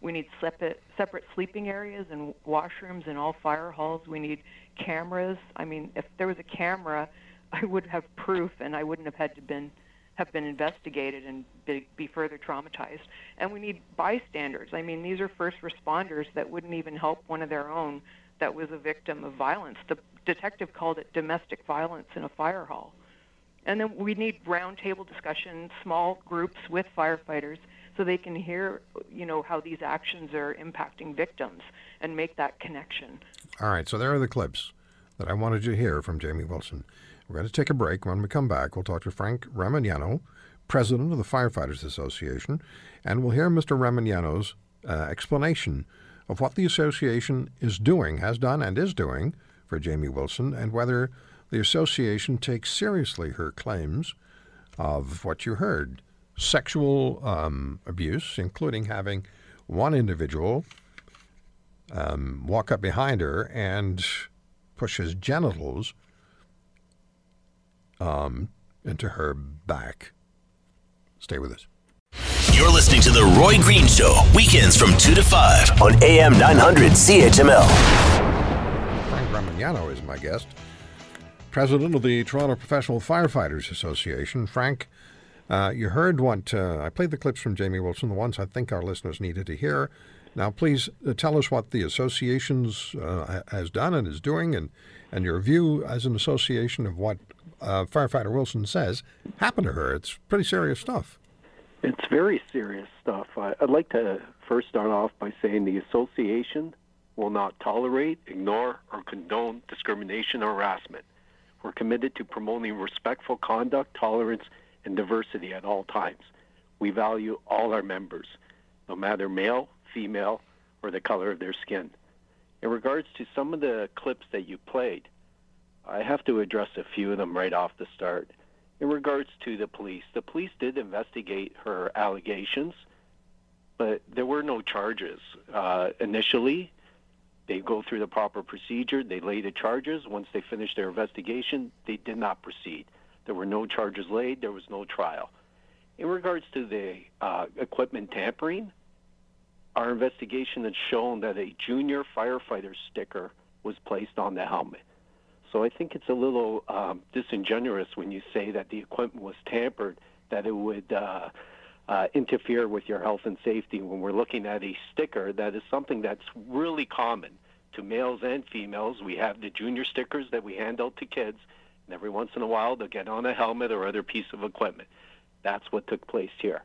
We need separate, separate sleeping areas and washrooms in all fire halls. We need cameras. I mean, if there was a camera, I would have proof, and I wouldn't have had to been have been investigated and be, be further traumatized. And we need bystanders. I mean, these are first responders that wouldn't even help one of their own that was a victim of violence. The detective called it domestic violence in a fire hall. And then we need roundtable discussion, small groups with firefighters so they can hear, you know, how these actions are impacting victims and make that connection. All right, so there are the clips that I wanted you to hear from Jamie Wilson. We're going to take a break. When we come back, we'll talk to Frank Ramagnano, president of the Firefighters Association, and we'll hear Mr. Ramagnano's uh, explanation of what the association is doing, has done, and is doing for Jamie Wilson, and whether the association takes seriously her claims of what you heard sexual um, abuse, including having one individual um, walk up behind her and push his genitals um, into her back. Stay with us. You're listening to The Roy Green Show, weekends from 2 to 5 on AM 900 CHML. Frank Ramagnano is my guest, president of the Toronto Professional Firefighters Association. Frank, uh, you heard what uh, I played the clips from Jamie Wilson, the ones I think our listeners needed to hear. Now, please uh, tell us what the association's uh, has done and is doing, and, and your view as an association of what uh, firefighter Wilson says happened to her. It's pretty serious stuff. It's very serious stuff. I, I'd like to first start off by saying the association will not tolerate, ignore, or condone discrimination or harassment. We're committed to promoting respectful conduct, tolerance, and diversity at all times. We value all our members, no matter male, female, or the color of their skin. In regards to some of the clips that you played, I have to address a few of them right off the start. In regards to the police, the police did investigate her allegations, but there were no charges. Uh, initially, they go through the proper procedure, they lay the charges. Once they finished their investigation, they did not proceed. There were no charges laid, there was no trial. In regards to the uh, equipment tampering, our investigation has shown that a junior firefighter sticker was placed on the helmet. So I think it's a little um, disingenuous when you say that the equipment was tampered, that it would uh, uh, interfere with your health and safety when we're looking at a sticker that is something that's really common to males and females. We have the junior stickers that we hand out to kids, and every once in a while they'll get on a helmet or other piece of equipment. That's what took place here.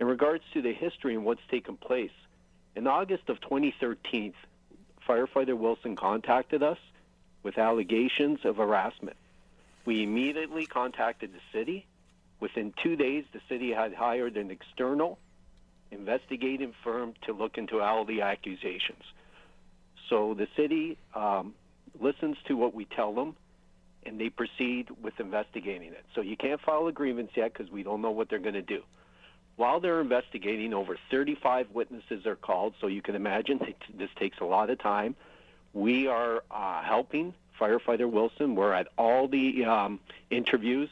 In regards to the history and what's taken place, in August of 2013, firefighter Wilson contacted us with allegations of harassment. We immediately contacted the city. Within two days, the city had hired an external investigating firm to look into all the accusations. So the city um, listens to what we tell them, and they proceed with investigating it. So you can't file a grievance yet because we don't know what they're going to do. While they're investigating, over 35 witnesses are called, so you can imagine this takes a lot of time. We are uh, helping firefighter Wilson. We're at all the um, interviews,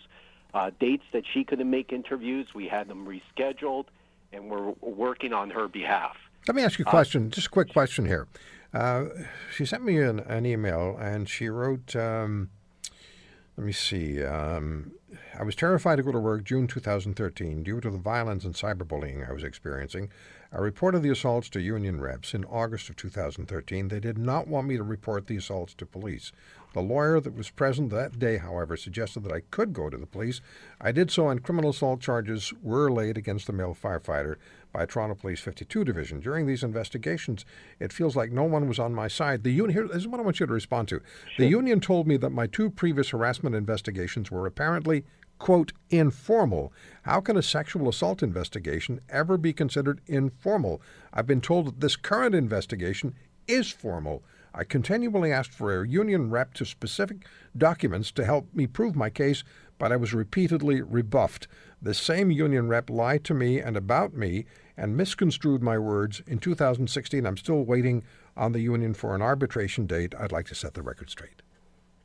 uh, dates that she couldn't make interviews. We had them rescheduled, and we're working on her behalf. Let me ask you a uh, question, uh, just a quick question here. Uh, she sent me an, an, email, and she wrote, um, let me see. Um, I was terrified to go to work June 2013 due to the violence and cyberbullying I was experiencing. I reported the assaults to union reps in August of 2013. They did not want me to report the assaults to police. The lawyer that was present that day, however, suggested that I could go to the police. I did so, and criminal assault charges were laid against the male firefighter by Toronto Police 52 Division. During these investigations, it feels like no one was on my side. The union, here, this is what I want you to respond to. The union told me that my two previous harassment investigations were apparently quote, informal. How can a sexual assault investigation ever be considered informal? I've been told that this current investigation is formal. I continually asked for a union rep to specific documents to help me prove my case, but I was repeatedly rebuffed. The same union rep lied to me and about me and misconstrued my words. In 2016, I'm still waiting on the union for an arbitration date. I'd like to set the record straight.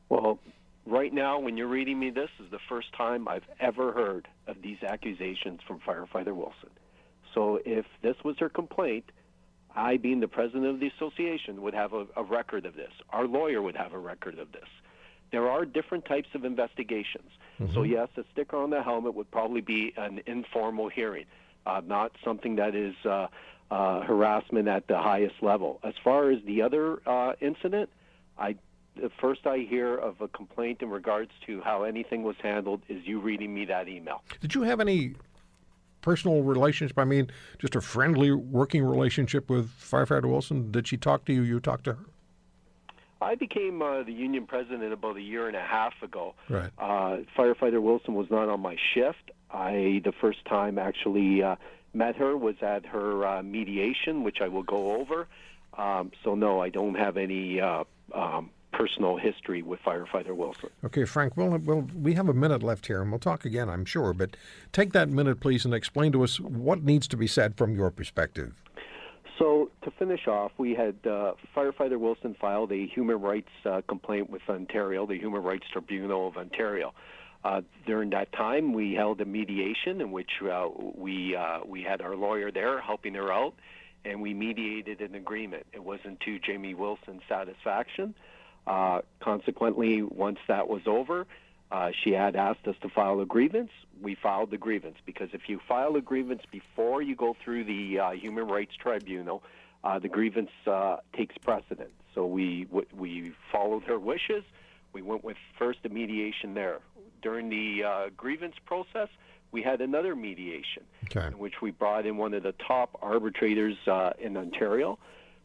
Well, right now, when you're reading me this, is the first time I've ever heard of these accusations from firefighter Wilson. So if this was her complaint, I, being the president of the association, would have a, a record of this. Our lawyer would have a record of this. There are different types of investigations. Mm-hmm. So yes, a sticker on the helmet would probably be an informal hearing, uh, not something that is uh, uh, harassment at the highest level. As far as the other uh, incident, I the first I hear of a complaint in regards to how anything was handled is you reading me that email. Did you have any personal relationship? I mean, just a friendly working relationship with firefighter Wilson? Did she talk to you? You talked to her? I became uh, the union president about a year and a half ago. Right. Uh, firefighter Wilson was not on my shift. I the first time actually uh, met her was at her uh, mediation, which I will go over. Um, so no, I don't have any uh, um, personal history with firefighter Wilson. Okay, Frank, well, well, we have a minute left here, and we'll talk again, I'm sure. But take that minute, please, and explain to us what needs to be said from your perspective. To finish off, we had uh, firefighter Wilson filed a human rights uh, complaint with Ontario, the Human Rights Tribunal of Ontario. Uh, during that time, we held a mediation in which uh, we uh, we had our lawyer there helping her out, and we mediated an agreement. It wasn't to Jamie Wilson's satisfaction. Uh, consequently, once that was over, she had asked us to file a grievance. We filed the grievance because if you file a grievance before you go through the Human Rights Tribunal, uh, the grievance uh, takes precedence. So we we followed her wishes. We went with first a mediation there. During the uh, grievance process, we had another mediation okay. in which we brought in one of the top arbitrators in Ontario.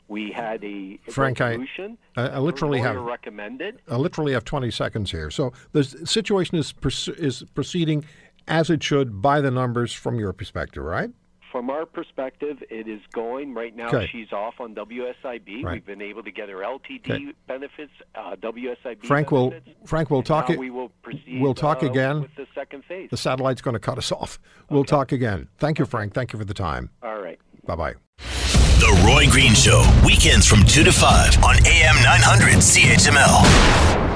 We had a Frank, resolution. I, I literally have recommended. I literally have 20 seconds here. So the situation is is proceeding as it should by the numbers from your perspective, right? From our perspective, it is going right now. Okay. She's off on WSIB. Right. We've been able to get her LTD Okay. benefits, uh, WSIB. Frank will. Frank will And talk it. we will proceed. we'll talk uh, again. with the second phase. The satellite's going to cut us off. We'll talk again. Thank you, Frank. Thank you for the time. All right. Bye bye. The Roy Green Show, weekends from 2 to 5 on AM 900 CHML.